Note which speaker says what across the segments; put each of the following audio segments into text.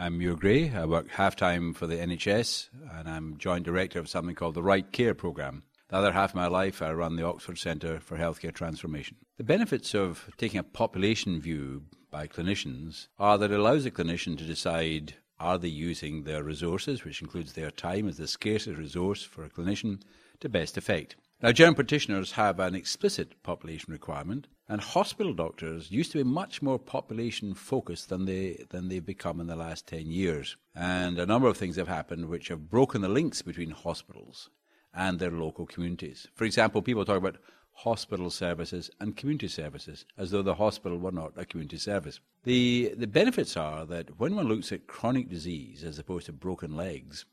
Speaker 1: I'm Muir Gray. I work half time for the NHS and I'm joint director of something called the Right Care Programme. The other half of my life, I run the Oxford Centre for Healthcare Transformation. The benefits of taking a population view by clinicians are that it allows a clinician to decide are they using their resources, which includes their time as the scarcest resource for a clinician, to best effect. Now, general practitioners have an explicit population requirement, and hospital doctors used to be much more population focused than they than they've become in the last ten years. And a number of things have happened which have broken the links between hospitals and their local communities. For example, people talk about hospital services and community services as though the hospital were not a community service. The, the benefits are that when one looks at chronic disease as opposed to broken legs,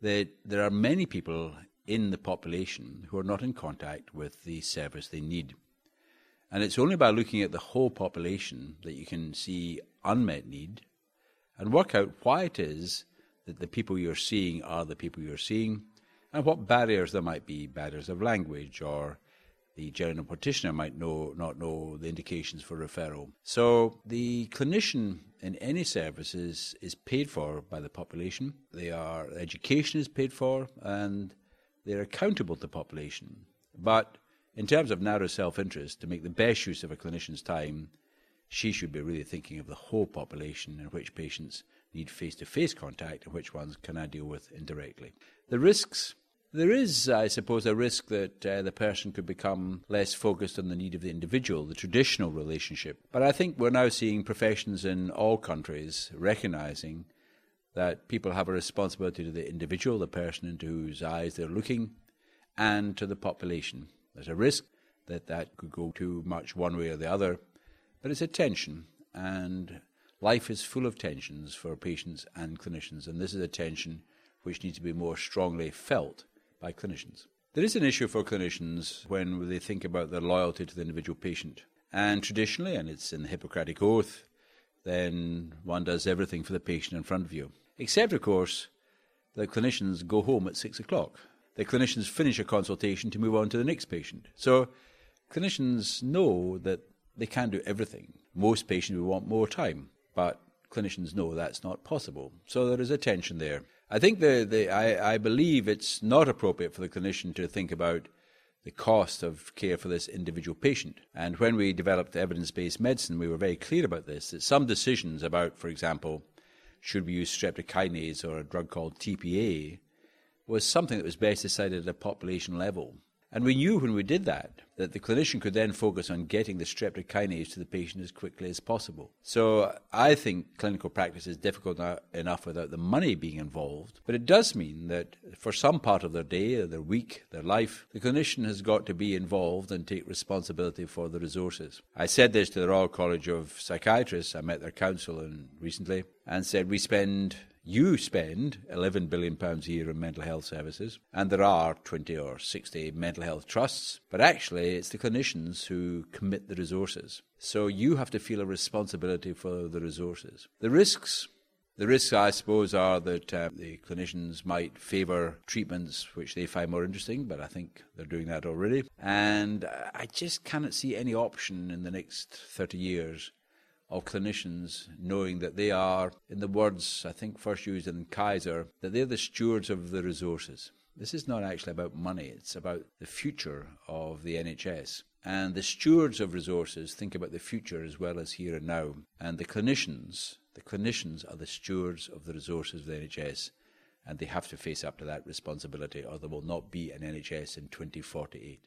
Speaker 1: that there are many people in the population who are not in contact with the service they need. And it's only by looking at the whole population that you can see unmet need and work out why it is that the people you're seeing are the people you're seeing and what barriers there might be, barriers of language or the general practitioner might know, not know the indications for referral. So the clinician in any service is, is paid for by the population. They are education is paid for and they're accountable to the population. But in terms of narrow self interest, to make the best use of a clinician's time, she should be really thinking of the whole population in which patients need face to face contact and which ones can I deal with indirectly. The risks there is, I suppose, a risk that uh, the person could become less focused on the need of the individual, the traditional relationship. But I think we're now seeing professions in all countries recognizing that people have a responsibility to the individual, the person into whose eyes they're looking, and to the population. There's a risk that that could go too much one way or the other, but it's a tension, and life is full of tensions for patients and clinicians, and this is a tension which needs to be more strongly felt by clinicians. There is an issue for clinicians when they think about their loyalty to the individual patient. And traditionally, and it's in the Hippocratic Oath, then one does everything for the patient in front of you. Except, of course, the clinicians go home at six o'clock. The clinicians finish a consultation to move on to the next patient. So clinicians know that they can't do everything. Most patients will want more time, but clinicians know that's not possible. So there is a tension there. I think the, the I, I believe it's not appropriate for the clinician to think about the cost of care for this individual patient. And when we developed evidence based medicine, we were very clear about this that some decisions about, for example, should we use streptokinase or a drug called TPA, was something that was best decided at a population level. And we knew when we did that that the clinician could then focus on getting the streptokinase to the patient as quickly as possible. So I think clinical practice is difficult enough without the money being involved, but it does mean that for some part of their day, their week, their life, the clinician has got to be involved and take responsibility for the resources. I said this to the Royal College of Psychiatrists. I met their council recently and said we spend you spend £11 billion a year on mental health services, and there are 20 or 60 mental health trusts, but actually it's the clinicians who commit the resources. So you have to feel a responsibility for the resources. The risks the risks, I suppose, are that uh, the clinicians might favour treatments which they find more interesting, but I think they're doing that already. And I just cannot see any option in the next 30 years of clinicians knowing that they are, in the words I think first used in Kaiser, that they're the stewards of the resources. This is not actually about money, it's about the future of the NHS. And the stewards of resources think about the future as well as here and now. And the clinicians, the clinicians are the stewards of the resources of the NHS. And they have to face up to that responsibility, or there will not be an NHS in 2048.